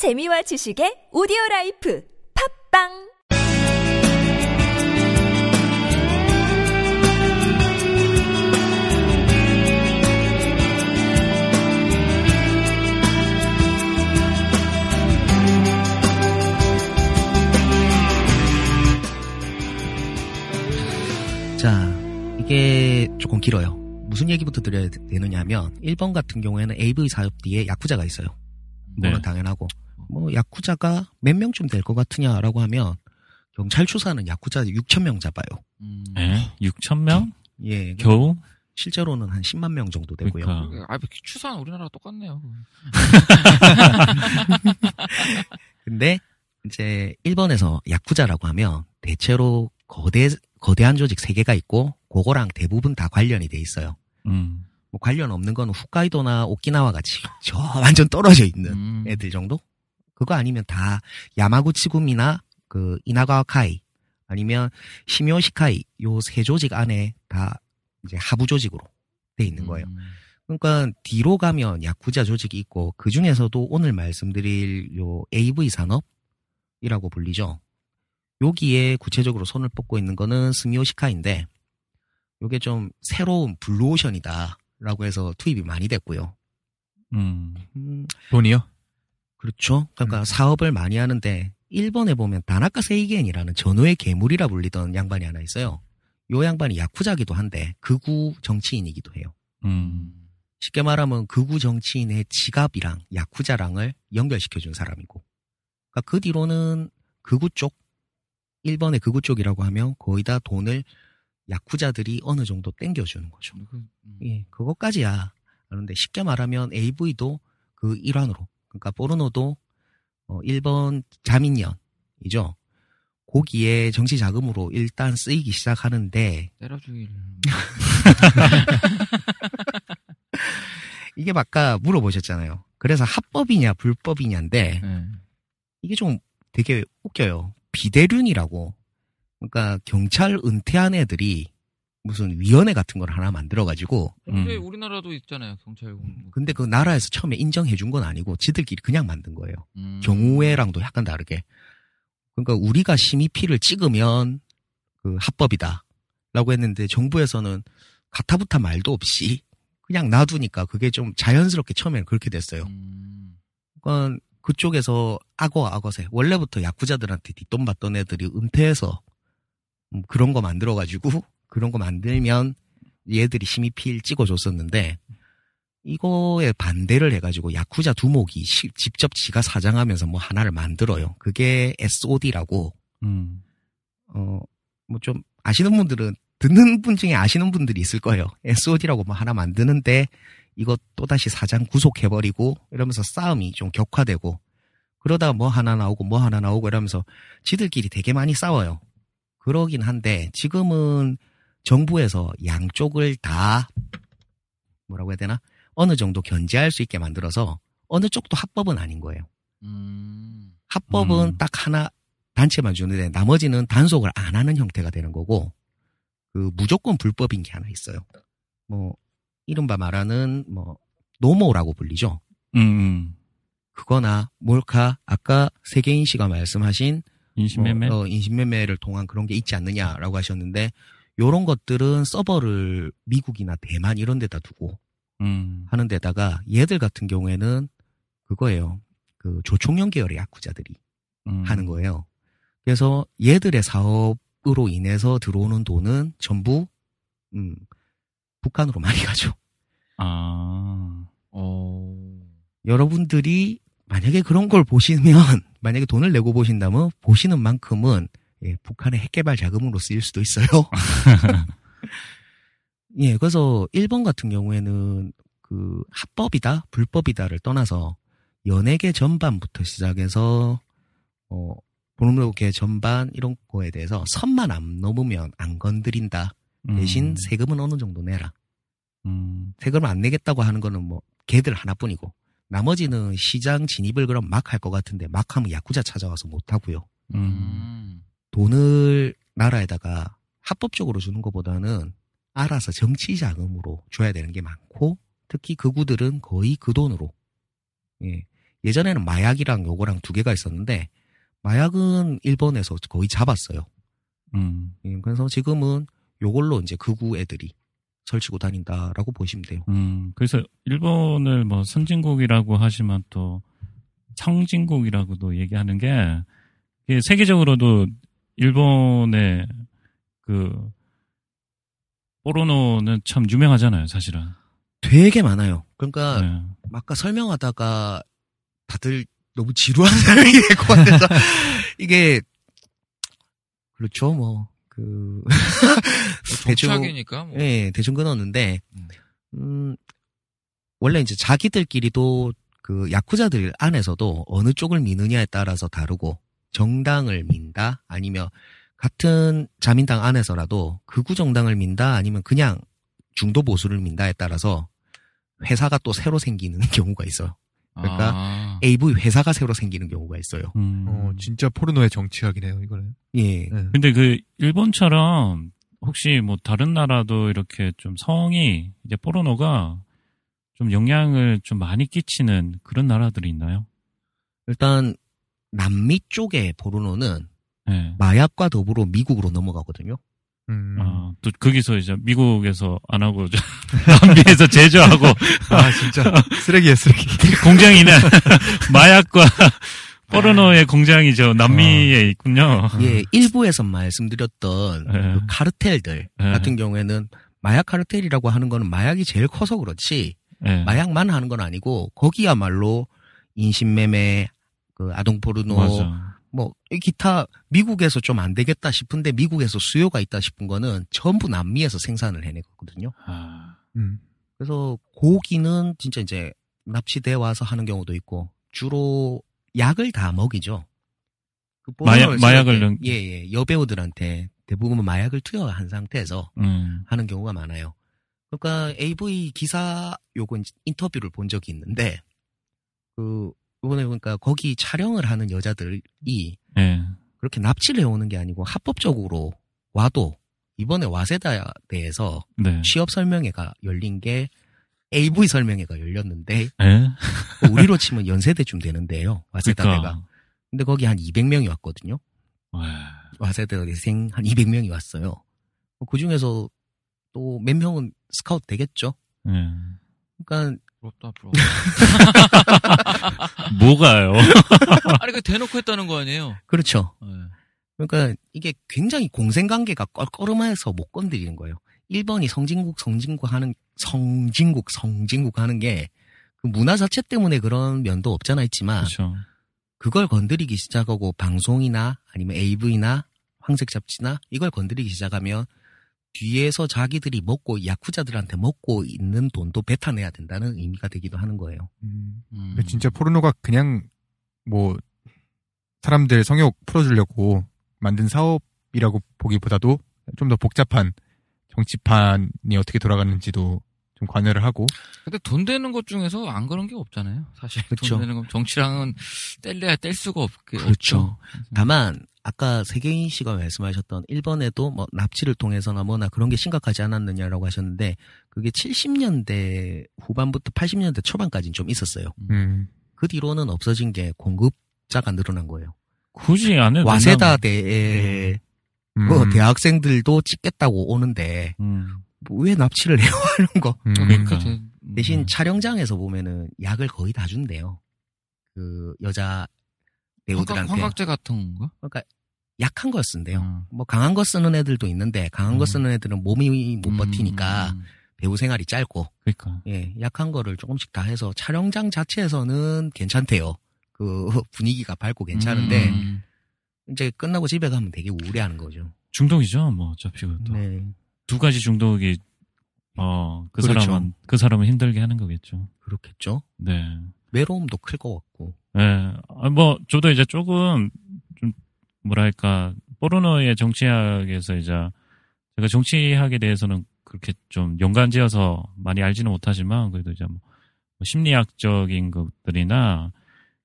재미와 지식의 오디오 라이프 팟빵 자, 이게 조금 길어요. 무슨 얘기부터 드려야 되느냐 하면, 1번 같은 경우에는 AV 사업 뒤에 야쿠자가 있어요. 네. 당연하고. 뭐, 야쿠자가 몇 명쯤 될 것 같으냐라고 하면, 경찰 추사는 야쿠자 6천 명 잡아요. 음. 예? 6,000명? 예. 겨우? 실제로는 한 10만 명 정도 되고요. 그러니까. 아, 추산 우리나라랑 똑같네요. 근데, 이제, 1번에서 야쿠자라고 하면, 대체로 거대, 거대한 조직 3개가 있고, 그거랑 대부분 다 관련이 돼 있어요. 음. 뭐 관련 없는 거는 홋카이도나 오키나와 같이 저 완전 떨어져 있는 음. 애들 정도? 그거 아니면 다 야마구치구미나 그 이나가와 카이 아니면 시묘시카이 요 세 조직 안에 다 이제 하부 조직으로 돼 있는 거예요. 음. 그러니까 뒤로 가면 야쿠자 조직이 있고 그 중에서도 오늘 말씀드릴 요 AV 산업이라고 불리죠. 여기에 구체적으로 손을 뻗고 있는 거는 스미오시카인데 요게 좀 새로운 블루오션이다라고 해서 투입이 많이 됐고요. 음. 음, 돈이요? 그렇죠. 그러니까 사업을 많이 하는데 일본에 보면 다나카 세이겐이라는 전후의 괴물이라 불리던 양반이 하나 있어요. 요 양반이 야쿠자기도 한데 극우 정치인이기도 해요. 음. 쉽게 말하면 극우 정치인의 지갑이랑 야쿠자랑을 연결시켜준 사람이고. 그러니까 그 뒤로는 극우 쪽, 일본의 극우 쪽이라고 하면 거의 다 돈을 야쿠자들이 어느 정도 땡겨주는 거죠. 그, 음. 예, 그것까지야. 그런데 쉽게 말하면 AV도 그 일환으로, 그러니까 포르노도 어, 일본 자민련이죠. 거기에 정치 자금으로 일단 쓰이기 시작하는데 때려주기를. 이게 아까 물어보셨잖아요. 그래서 합법이냐 불법이냐인데 네. 이게 좀 되게 웃겨요. 비대륜이라고. 그러니까 경찰 은퇴한 애들이 무슨 위원회 같은 걸 하나 만들어가지고 근데 음. 우리나라도 있잖아요, 경찰국. 근데 그 나라에서 처음에 인정해 준 건 아니고 지들끼리 그냥 만든 거예요. 음. 경우회랑도 약간 다르게. 그러니까 우리가 심의피를 찍으면 그 합법이다. 라고 했는데 정부에서는 가타부타 말도 없이 그냥 놔두니까 그게 좀 자연스럽게 처음에는 그렇게 됐어요. 음. 그러니까 그쪽에서 악어 악어새 원래부터 야쿠자들한테 뒷돈 받던 애들이 은퇴해서 음, 그런 거 만들어가지고 그런 거 만들면 얘들이 심의필 찍어줬었는데 이거에 반대를 해가지고 야쿠자 두목이 시- 직접 지가 사장하면서 뭐 하나를 만들어요. 그게 SOD라고 음. 어 뭐 좀 아시는 분들은 듣는 분 중에 아시는 분들이 있을 거예요. SOD라고 뭐 하나 만드는데 이거 또다시 사장 구속해버리고 이러면서 싸움이 좀 격화되고 그러다 뭐 하나 나오고 뭐 하나 나오고 이러면서 지들끼리 되게 많이 싸워요. 그러긴 한데 지금은 정부에서 양쪽을 다 뭐라고 해야 되나 어느 정도 견제할 수 있게 만들어서 어느 쪽도 합법은 아닌 거예요. 음. 합법은 음. 딱 하나 단체만 주는데 나머지는 단속을 안 하는 형태가 되는 거고 그 무조건 불법인 게 하나 있어요. 뭐 이른바 말하는 뭐 노모라고 불리죠. 음. 음. 그거나 몰카 아까 세계인 씨가 말씀하신 인신매매? 뭐, 어, 인신매매를 통한 그런 게 있지 않느냐라고 하셨는데 요런 것들은 서버를 미국이나 대만 이런 데다 두고 음. 하는 데다가 얘들 같은 경우에는 그거예요. 그 조총련 계열의 야쿠자들이 음. 하는 거예요. 그래서 얘들의 사업으로 인해서 들어오는 돈은 전부 음, 북한으로 많이 가죠. 아. 어. 여러분들이 만약에 그런 걸 보시면 만약에 돈을 내고 보신다면 보시는 만큼은 예, 북한의 핵개발 자금으로 쓰일 수도 있어요. 예, 그래서 일본 같은 경우에는 그 합법이다, 불법이다를 떠나서 연예계 전반부터 시작해서 어 porno계 전반 이런 거에 대해서 선만 안 넘으면 안 건드린다. 대신 음. 세금은 어느 정도 내라. 음. 세금을 안 내겠다고 하는 거는 뭐 걔들 하나뿐이고 나머지는 시장 진입을 그럼 막 할 것 같은데 막 하면 야쿠자 찾아와서 못 하고요. 음. 음. 돈을 나라에다가 합법적으로 주는 것보다는 알아서 정치 자금으로 줘야 되는 게 많고 특히 극우들은 거의 그 돈으로 예, 예전에는 마약이랑 요거랑 두 개가 있었는데 마약은 일본에서 거의 잡았어요. 음. 예, 그래서 지금은 요걸로 이제 극우 애들이 설치고 다닌다라고 보시면 돼요. 음. 그래서 일본을 뭐 선진국이라고 하지만 또 청진국이라고도 얘기하는 게 세계적으로도 일본의 그 포르노는 참 유명하잖아요, 사실은. 되게 많아요. 그러니까 네. 아까 설명하다가 다들 너무 지루한 사람이 될 것 같아서 이게 그렇죠 뭐 그 대충 정치학이니까 뭐. 예 대충 끊었는데 음. 음 원래 이제 자기들끼리도 그 야쿠자들 안에서도 어느 쪽을 미느냐에 따라서 다르고 정당을 민다 아니면 같은 자민당 안에서라도 극우 정당을 민다 아니면 그냥 중도 보수를 민다에 따라서 회사가 또 새로 생기는 경우가 있어요. 그러니까 아. AV 회사가 새로 생기는 경우가 있어요. 음. 어, 진짜 포르노의 정치학이네요, 이거는. 예. 네. 근데 그 일본처럼 혹시 뭐 다른 나라도 이렇게 좀 성이 이제 포르노가 좀 영향을 좀 많이 끼치는 그런 나라들이 있나요? 일단 남미 쪽의 포르노는 네. 마약과 더불어 미국으로 넘어가거든요. 음. 아, 또 거기서 이제 미국에서 안 하고 저 남미에서 제조하고 아, 진짜. 쓰레기야, 쓰레기. 공장이나 마약과 포르노의 공장이 저 남미에 있군요. 예, 일부에서 말씀드렸던 네. 그 카르텔들 네. 같은 경우에는 마약 카르텔이라고 하는 거는 마약이 제일 커서 그렇지 네. 마약만 하는 건 아니고 거기야말로 인신매매, 그 아동 포르노, 맞아. 뭐 기타 미국에서 좀 안 되겠다 싶은데 미국에서 수요가 있다 싶은 거는 전부 남미에서 생산을 해내거든요. 아, 음. 그래서 고기는 진짜 이제 납치돼 와서 하는 경우도 있고 주로 약을 다 먹이죠. 그 마약- 마약을 예, 예. 여배우들한테 대부분 마약을 투여한 상태에서 음. 하는 경우가 많아요. 그러니까 AV 기사 요거 이제 인터뷰를 본 적이 있는데 그 이번에 보니까 거기 촬영을 하는 여자들이 예. 그렇게 납치를 해오는 게 아니고 합법적으로 와도 이번에 와세다대에서 네. 취업 설명회가 열린 게 AV 설명회가 열렸는데 예? 우리로 치면 연세대쯤 되는데요. 와세다대가. 그러니까. 근데 거기 한 200명이 왔거든요. 와. 와세대생 한 200명이 왔어요. 그 중에서 또 몇 명은 스카우트 되겠죠. 예. 그러니까 부럽다, 부럽다. 뭐가요? 아니, 그 대놓고 했다는 거 아니에요? 그렇죠. 네. 그러니까 이게 굉장히 공생관계가 껄끄름해서 못 건드리는 거예요. 1번이 성진국 성진국 하는 성진국 성진국 하는 게 그 문화 자체 때문에 그런 면도 없잖아 있지만 그렇죠. 그걸 건드리기 시작하고 방송이나 아니면 AV나 황색 잡지나 이걸 건드리기 시작하면 뒤에서 자기들이 먹고 야쿠자들한테 먹고 있는 돈도 뱉어내야 된다는 의미가 되기도 하는 거예요. 음. 음. 진짜 포르노가 그냥 뭐 사람들 성욕 풀어주려고 만든 사업이라고 보기보다도 좀 더 복잡한 정치판이 어떻게 돌아가는지도 좀 관여를 하고 근데 돈 되는 것 중에서 안 그런 게 없잖아요. 사실 그쵸. 돈 되는 건 정치랑은 뗄래야 뗄 수가 없, 그렇죠. 없죠. 다만 아까 세계인 씨가 말씀하셨던 일본에도 뭐 납치를 통해서나 뭐나 그런 게 심각하지 않았느냐라고 하셨는데 그게 70년대 후반부터 80년대 초반까지는 좀 있었어요. 음. 그 뒤로는 없어진 게 공급자가 늘어난 거예요. 굳이 안 해도 와세다대에 음. 뭐 대학생들도 찍겠다고 오는데 음. 뭐 왜 납치를 해요 하는 거. 음. 그러니까. 제- 음. 대신 촬영장에서 보면은 약을 거의 다 준대요. 그 여자 배우들한테. 환각, 환각제 같은 거? 그러니까 약한 걸 쓴대요. 음. 뭐 강한 거 쓰는 애들도 있는데 강한 거 음. 쓰는 애들은 몸이 못 음, 버티니까 음. 배우 생활이 짧고 그러니까. 예 약한 거를 조금씩 다 해서 촬영장 자체에서는 괜찮대요. 그 분위기가 밝고 괜찮은데 음. 이제 끝나고 집에 가면 되게 우울해하는 거죠. 중독이죠, 뭐 어차피 그것도. 네 두 가지 중독이 어, 그 그렇죠. 사람은 그 사람은 힘들게 하는 거겠죠. 그렇겠죠. 네. 외로움도 클 것 같고. 예. 아, 뭐 저도 이제 조금 좀 뭐랄까 포르노의 정치학에서 이제 제가 정치학에 대해서는 그렇게 좀 연관지어서 많이 알지는 못하지만 그래도 이제 뭐 심리학적인 것들이나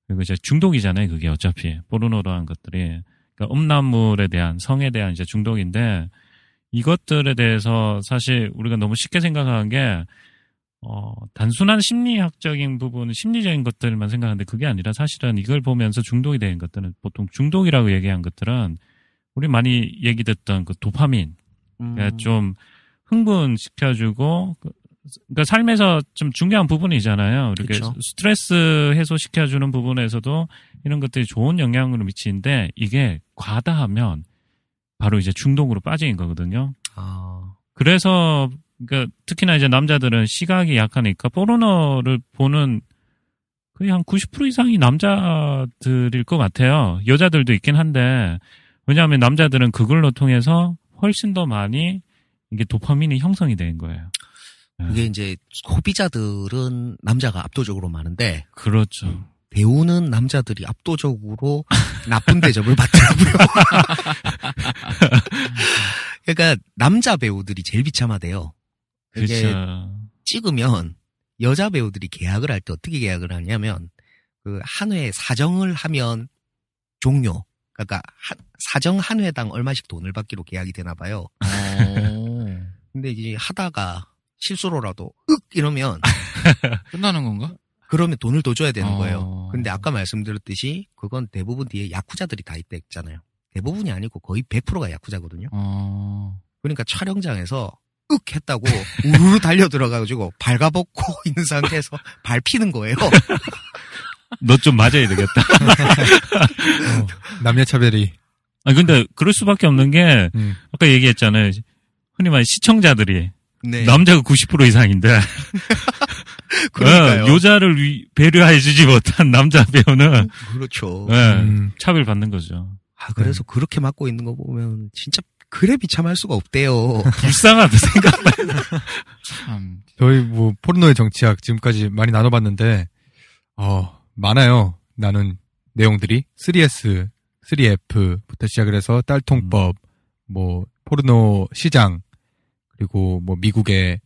그리고 이제 중독이잖아요. 그게 어차피 포르노라는 것들이 그러니까 음란물에 대한 성에 대한 이제 중독인데 이것들에 대해서 사실 우리가 너무 쉽게 생각하는 게 어, 단순한 심리학적인 부분, 심리적인 것들만 생각하는데 그게 아니라 사실은 이걸 보면서 중독이 되는 것들은 보통 중독이라고 얘기한 것들은 우리 많이 얘기 듣던 그 도파민, 음. 그러니까 좀 흥분시켜주고 그- 그러니까 삶에서 좀 중요한 부분이잖아요. 이렇게 그쵸. 스트레스 해소시켜주는 부분에서도 이런 것들이 좋은 영향을 미치는데 이게 과다하면 바로 이제 중독으로 빠지는 거거든요. 아, 그래서 그러니까 특히나 이제 남자들은 시각이 약하니까 포르노를 보는 거의 한 90% 이상이 남자들일 것 같아요. 여자들도 있긴 한데 왜냐하면 남자들은 그걸로 통해서 훨씬 더 많이 이게 도파민이 형성이 되는 거예요. 네. 그게 이제 소비자들은 남자가 압도적으로 많은데 그렇죠. 배우는 남자들이 압도적으로 나쁜 대접을 받더라고요. 그러니까 남자 배우들이 제일 비참하대요. 이게 그렇죠. 찍으면 여자 배우들이 계약을 할 때 어떻게 계약을 하냐면 그 한 회 사정을 하면 종료. 그러니까 한- 사정 한 회당 얼마씩 돈을 받기로 계약이 되나 봐요. 어, 근데 이제 하다가 실수로라도 윽 이러면 끝나는 건가? 그러면 돈을 더 줘야 되는 어. 거예요. 근데 아까 말씀드렸듯이 그건 대부분 뒤에 야쿠자들이 다 있다 했잖아요. 대부분이 아니고 거의 100%가 야쿠자거든요. 어, 그러니까 촬영장에서 윽 했다고 우르르 달려 들어가가지고 발가벗고 있는 상태에서 밟히는 거예요. 너 좀 맞아야 되겠다. 어, 남녀 차별이. 아 근데 그럴 수밖에 없는 게 음. 아까 얘기했잖아요. 흔히 말해 시청자들이 네. 남자가 90% 이상인데 그러니까요. 어, 여자를 위- 배려해주지 못한 남자 배우는 그렇죠. 예, 음. 차별받는 거죠. 아, 그래서 그렇게 맞고 있는 거 보면 진짜 그래 비참할 수가 없대요. 불쌍하다 생각만 참. 저희 뭐 포르노의 정치학 지금까지 많이 나눠봤는데 어 많아요. 나는 내용들이 3S, 3F부터 시작을 해서 딸통법, 뭐 포르노 시장 그리고 뭐 미국의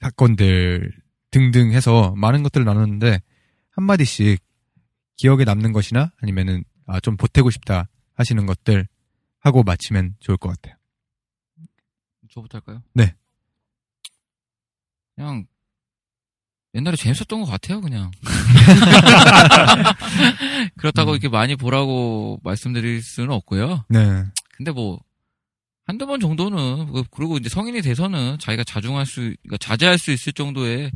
사건들 등등 해서 많은 것들을 나눴는데 한 마디씩 기억에 남는 것이나 아니면은 아, 좀 보태고 싶다 하시는 것들 하고 마치면 좋을 것 같아요. 저부터 할까요? 네. 그냥 옛날에 재밌었던 것 같아요, 그냥. 그렇다고 음. 이렇게 많이 보라고 말씀드릴 수는 없고요. 네. 근데 뭐 한두 번 정도는 그- 그리고 이제 성인이 돼서는 자기가 자중할 수, 그러니까 자제할 수 있을 정도의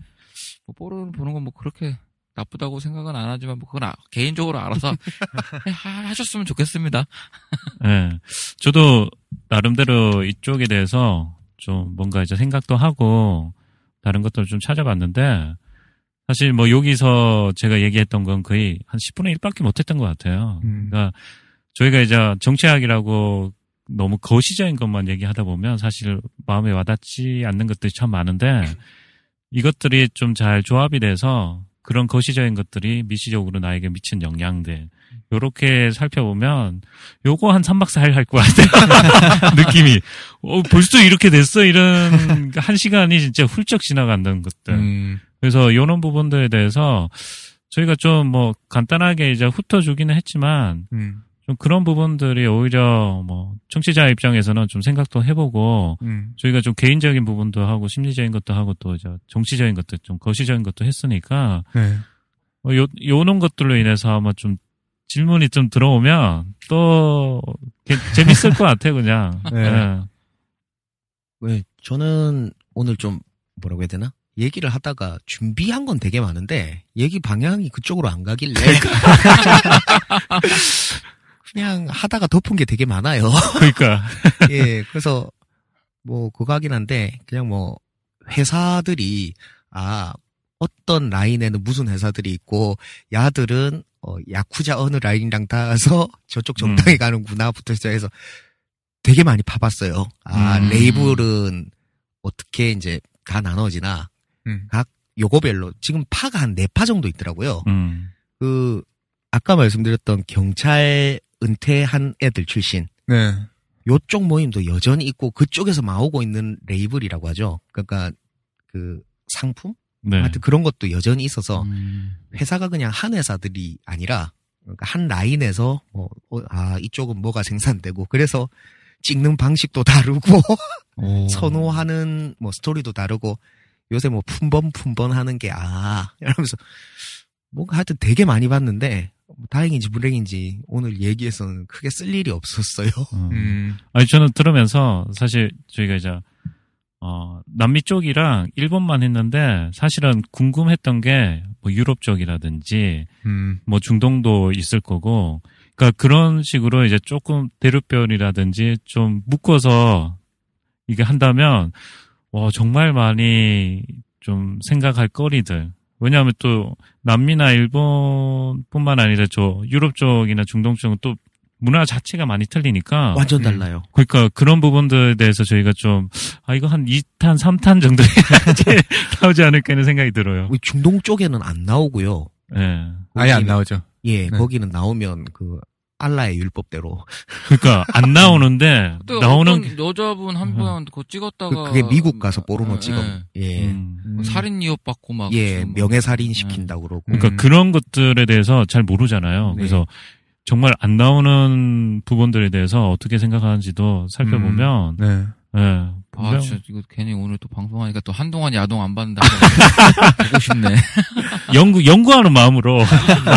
뭐 뽀를 보는 건 뭐 그렇게 나쁘다고 생각은 안 하지만 뭐 그건 아- 개인적으로 알아서 하- 하셨으면 좋겠습니다. 예. 저도 나름대로 이쪽에 대해서 좀 뭔가 이제 생각도 하고 다른 것들을 좀 찾아봤는데 사실 뭐 여기서 제가 얘기했던 건 거의 한 10분의 1밖에 못했던 것 같아요. 음. 그러니까 저희가 이제 정치학이라고 너무 거시적인 것만 얘기하다 보면 사실 마음에 와닿지 않는 것들이 참 많은데 이것들이 좀 잘 조합이 돼서 그런 거시적인 것들이 미시적으로 나에게 미친 영향들 요렇게 살펴보면 요거 한 3박 4일 할 것 같아요. 느낌이. 어, 벌써 이렇게 됐어? 이런 한 시간이 진짜 훌쩍 지나간다는 것들. 음, 그래서 이런 부분들에 대해서 저희가 좀 뭐 간단하게 이제 훑어주기는 했지만 음, 좀 그런 부분들이 오히려 뭐 청취자 입장에서는 좀 생각도 해보고 음. 저희가 좀 개인적인 부분도 하고 심리적인 것도 하고 또 이제 정치적인 것도 좀 거시적인 것도 했으니까 네. 어, 요 요런 것들로 인해서 아마 좀 질문이 좀 들어오면 또 게- 재밌을 것 같아 그냥. 네. 예. 왜 저는 오늘 좀 뭐라고 해야 되나? 얘기를 하다가 준비한 건 되게 많은데 얘기 방향이 그쪽으로 안 가길래 그냥 하다가 덮은 게 되게 많아요. 그러니까 예, 그래서 뭐 그거 하긴 한데 그냥 뭐 회사들이 아 어떤 라인에는 무슨 회사들이 있고 야들은 어, 야쿠자 어느 라인이랑 닿아서 저쪽 정당에 가는구나부터 시작해서 되게 많이 파봤어요. 아 음. 레이블은 어떻게 이제 다 나눠지나 음. 요거별로 지금 파가 한 네 파 정도 있더라고요. 음. 그 아까 말씀드렸던 경찰 은퇴한 애들 출신 네. 요쪽 모임도 여전히 있고 그쪽에서 나오고 있는 레이블이라고 하죠. 그러니까 그 상품? 네. 하여튼 그런 것도 여전히 있어서 음, 회사가 그냥 한 회사들이 아니라 그러니까 한 라인에서 뭐, 어, 아 이쪽은 뭐가 생산되고 그래서 찍는 방식도 다르고 오. 선호하는 뭐 스토리도 다르고 요새 뭐 푼번 푼번 하는 게 아 이러면서 뭔가 하여튼 되게 많이 봤는데 뭐 다행인지 불행인지 오늘 얘기에서는 크게 쓸 일이 없었어요. 음. 음. 아니 저는 들으면서 사실 저희가 이제 어 남미 쪽이랑 일본만 했는데 사실은 궁금했던 게 뭐 유럽 쪽이라든지 음. 뭐 중동도 있을 거고 그러니까 그런 식으로 이제 조금 대륙별이라든지 좀 묶어서 이게 한다면 와 정말 많이 좀 생각할 거리들 왜냐하면 또 남미나 일본뿐만 아니라 저 유럽 쪽이나 중동 쪽은 또 문화 자체가 많이 틀리니까 완전 음. 달라요. 그러니까 그런 부분들에 대해서 저희가 좀, 아, 이거 한 2탄, 3탄 정도 해야지 나오지 않을까 하는 생각이 들어요. 우리 중동 쪽에는 안 나오고요. 예. 아예 안 나오죠. 예, 네. 거기는 나오면 그 알라의 율법대로 그러니까 안 나오는데, 또 나오는, 여자분 한분 그거 찍었다가 그, 게 미국 가서 포르노 예, 지금 예, 음. 뭐 살인 이업 받고 막 예, 지금 막- 명예 살인 시킨다 고 그러고 그러니까 음. 그런 것들에 대해서 잘 모르잖아요. 네. 그래서 정말 안 나오는 부분들에 대해서 어떻게 생각하는지도 살펴보면, 네. 예. 아, 진짜 이거 괜히 오늘 또 방송하니까 또 한동안 야동 안 봤는데 보고 싶네. 연구, 연구하는 마음으로.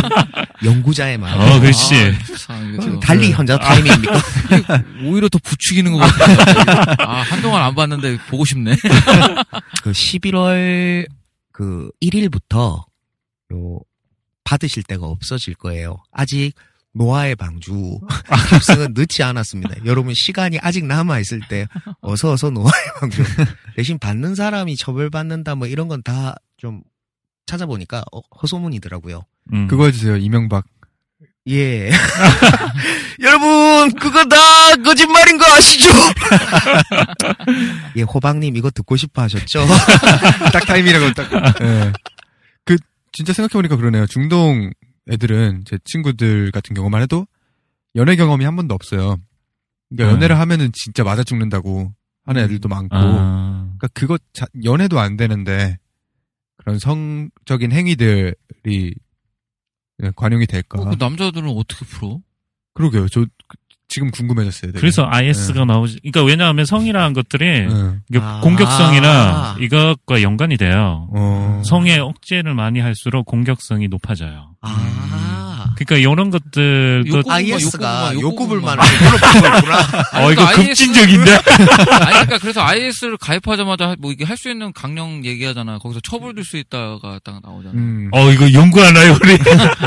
연구자의 마음. 어, 그렇지. 아, 참, 달리 현자 타임입니까? 오히려 더 부추기는 것 같아요. 아, 한동안 안 봤는데 보고 싶네. 그 11월 그 1일부터 요 받으실 때가 없어질 거예요. 아직 노아의 방주 깁스는 늦지 않았습니다. 여러분 시간이 아직 남아 있을 때 어서 어서 노아의 방주 대신 받는 사람이 처벌받는다 뭐 이런 건 다 좀 찾아보니까 어, 허소문이더라고요. 음. 그거 해주세요. 이명박. 예. 여러분, 그거 다 거짓말인 거 아시죠? 예, 호박님 이거 듣고 싶어 하셨죠? 딱 타임이라고 딱. 예. 그 진짜 생각해보니까 그러네요. 중동 애들은 제 친구들 같은 경우만 해도 연애 경험이 한 번도 없어요. 그러니까 음. 연애를 하면은 진짜 맞아 죽는다고 하는 애들도 많고. 아, 그러니까 그거 자- 연애도 안 되는데 그런 성적인 행위들이 예, 관용이 될까? 어, 그 남자들은 어떻게 풀어? 그러게요. 저 그- 지금 궁금해졌어요. 되게. 그래서 IS가 나오지. 그러니까 왜냐하면 성이라는 것들이 예. 이게 아. 공격성이나 이것과 연관이 돼요. 어. 성의 억제를 많이 할수록 공격성이 높아져요. 아. 그러니까 이런 것들도 욕구- IS가. 물어본 거구나. 어 이거 그러니까 급진적인데. 아니, 그러니까 그래서 IS를 가입하자마자 뭐 이게 할 수 있는 강령 얘기하잖아. 거기서 처벌 줄수 있다가 딱 나오잖아. 음. 어 이거 연구하나요 우리?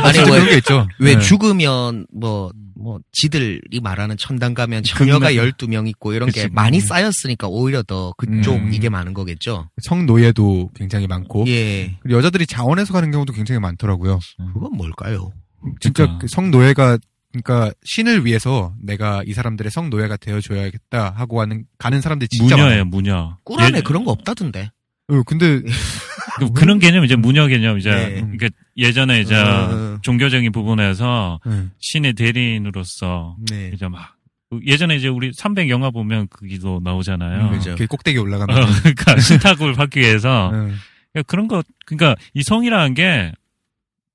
아니, 진짜 그런 왜, 게 있죠. 왜 예. 죽으면 뭐, 뭐, 지들이 말하는 천당 가면 처녀가 극명. 12명 있고 이런 게 그치. 많이 음. 쌓였으니까 오히려 더 그쪽 음. 이게 많은 거겠죠. 성노예도 굉장히 많고 예. 그리고 여자들이 자원해서 가는 경우도 굉장히 많더라고요. 그건 뭘까요? 진짜 그러니까. 그 성노예가 그러니까 신을 위해서 내가 이 사람들의 성노예가 되어줘야겠다 하고 하는 가는 사람들이 진짜 무녀예요 무녀. 꿀 안에 예- 그런 거 없다던데. 어, 근데 그- 그런 개념 이제 무녀 개념 이제 네. 그러니까 예전에 이제 어. 종교적인 부분에서 네. 신의 대리인으로서 네. 이제 막 예전에 이제 우리 300 영화 보면 그기도 나오잖아요. 그죠. 이렇게 꼭대기 올라가면 어, 그러니까 신탁을 받기 위해서 네. 그러니까 그런 거 그러니까 이 성이라는 게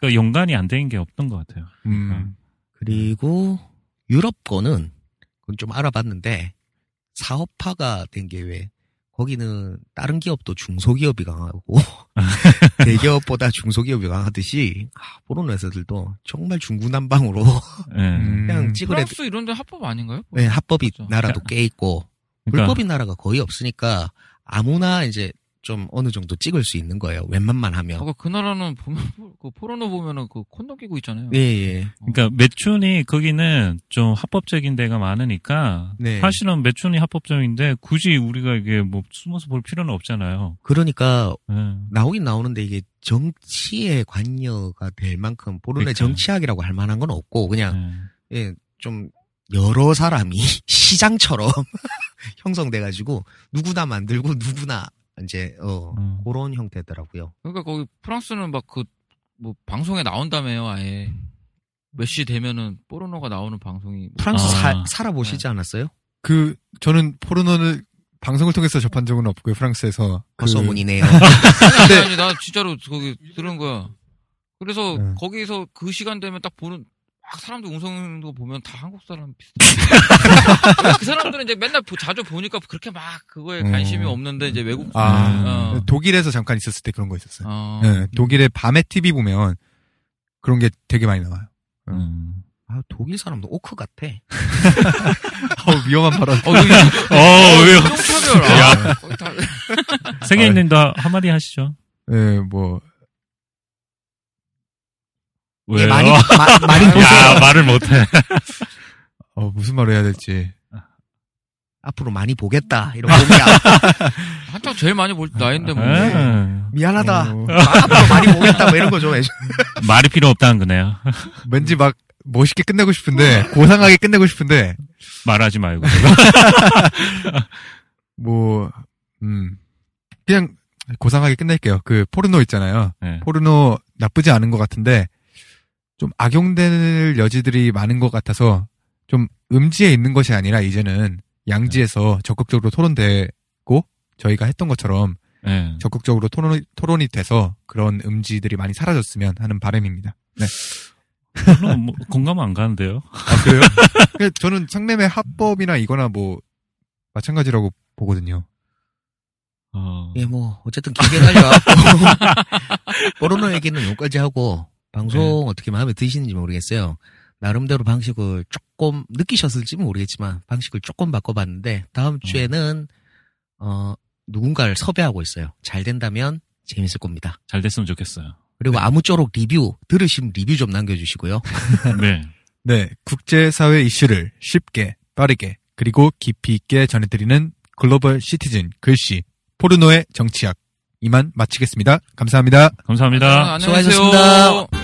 그 연관이 안 되는 게 없던 것 같아요. 음. 그리고 유럽 거는 그건 좀 알아봤는데 사업화가 된 게 왜 거기는 다른 기업도 중소기업이 강하고 대기업보다 중소기업이 강하듯이 아, 포르노 회사들도 정말 중구난방으로 예. 음. 그냥 찍으래 프랑스 이런 데 합법 아닌가요? 네, 합법이 맞죠. 나라도 꽤 있고 그러니까 불법인 나라가 거의 없으니까 아무나 이제 좀 어느 정도 찍을 수 있는 거예요. 웬만만 하면. 아까 그 나라는 보면 그 포르노 보면은 그 콘돔 끼고 있잖아요. 예, 예. 그러니까 매춘이 거기는 좀 합법적인 데가 많으니까 네. 사실은 매춘이 합법적인데 굳이 우리가 이게 뭐 숨어서 볼 필요는 없잖아요. 그러니까 예. 나오긴 나오는데 이게 정치에 관여가 될 만큼 포르노의 그러니까요. 정치학이라고 할 만한 건 없고 그냥 예. 예, 좀 여러 사람이 시장처럼 형성돼가지고 누구나 만들고 누구나 이제 어 음. 그런 형태더라고요. 그러니까 거기 프랑스는 막 그 뭐 방송에 나온다며요, 아예. 몇 시 되면은 포르노가 나오는 방송이 뭐- 프랑스 아. 사- 살아보시지 않았어요? 그 저는 포르노를 방송을 통해서 접한 적은 없고요. 프랑스에서 그- 헛소문이네요. 아니, 아니, 나 진짜로 거기 들은 거야. 그래서 네. 거기서 그 시간 되면 딱 보는, 막 사람들 웅성이는 거 보면 다 한국 사람 비슷해. 그 사람들은 이제 맨날 보- 자주 보니까 그렇게 막 그거에 관심이 음. 없는데 이제 외국 아, 어. 독일에서 잠깐 있었을 때 그런 거 있었어요. 어. 네, 독일의 밤에 TV 보면 그런 게 되게 많이 나와요. 음. 아, 독일 사람도 오크 같아. 어, 위험한 발언. 어, 여기 어, 왜요? 인종차별. 아, 거의 다- 세계인님도 한마디 하시죠. 네, 뭐 예? 많이, 마- 많이 보세요. 야, 말을 못해. 어, 무슨 말을 해야 될지. 앞으로 많이 보겠다. 이런 의미야. 한창 제일 많이 볼 나이인데 뭐. 예. 미안하다. 어, 아, 앞으로 많이 보겠다. 뭐 이런 거좀 해줘. 말이 필요 없다는 거네요. 왠지 막 멋있게 끝내고 싶은데 고상하게 끝내고 싶은데 말하지 말고. 뭐 음. 그냥 고상하게 끝낼게요. 그 포르노 있잖아요. 네. 포르노 나쁘지 않은 것 같은데 좀 악용될 여지들이 많은 것 같아서 좀 음지에 있는 것이 아니라 이제는 양지에서 적극적으로 토론되고 저희가 했던 것처럼 예. 적극적으로 토론, 토론이 돼서 그런 음지들이 많이 사라졌으면 하는 바람입니다. 네. 저는 뭐 공감 안 가는데요. 아, 그래요? 그 저는 상nem의 합법이나 이거나 뭐 마찬가지라고 보거든요. 어, 예, 뭐, 어쨌든 길게 달려왔고. 포르노 얘기는 여기까지 하고, 방송 어떻게 마음에 드시는지 모르겠어요. 나름대로 방식을 조금 느끼셨을지 모르겠지만, 방식을 조금 바꿔봤는데, 다음 주에는, 어, 누군가를 섭외하고 있어요. 잘 된다면 재밌을 겁니다. 잘 됐으면 좋겠어요. 그리고 아무쪼록 리뷰, 들으신 리뷰 좀 남겨주시고요. 네. 네, 국제사회 이슈를 쉽게, 빠르게, 그리고 깊이 있게 전해드리는 글로벌 시티즌 글씨, 포르노의 정치학. 이만 마치겠습니다. 감사합니다. 감사합니다. 아, 안녕히 계세요. 수고하셨습니다.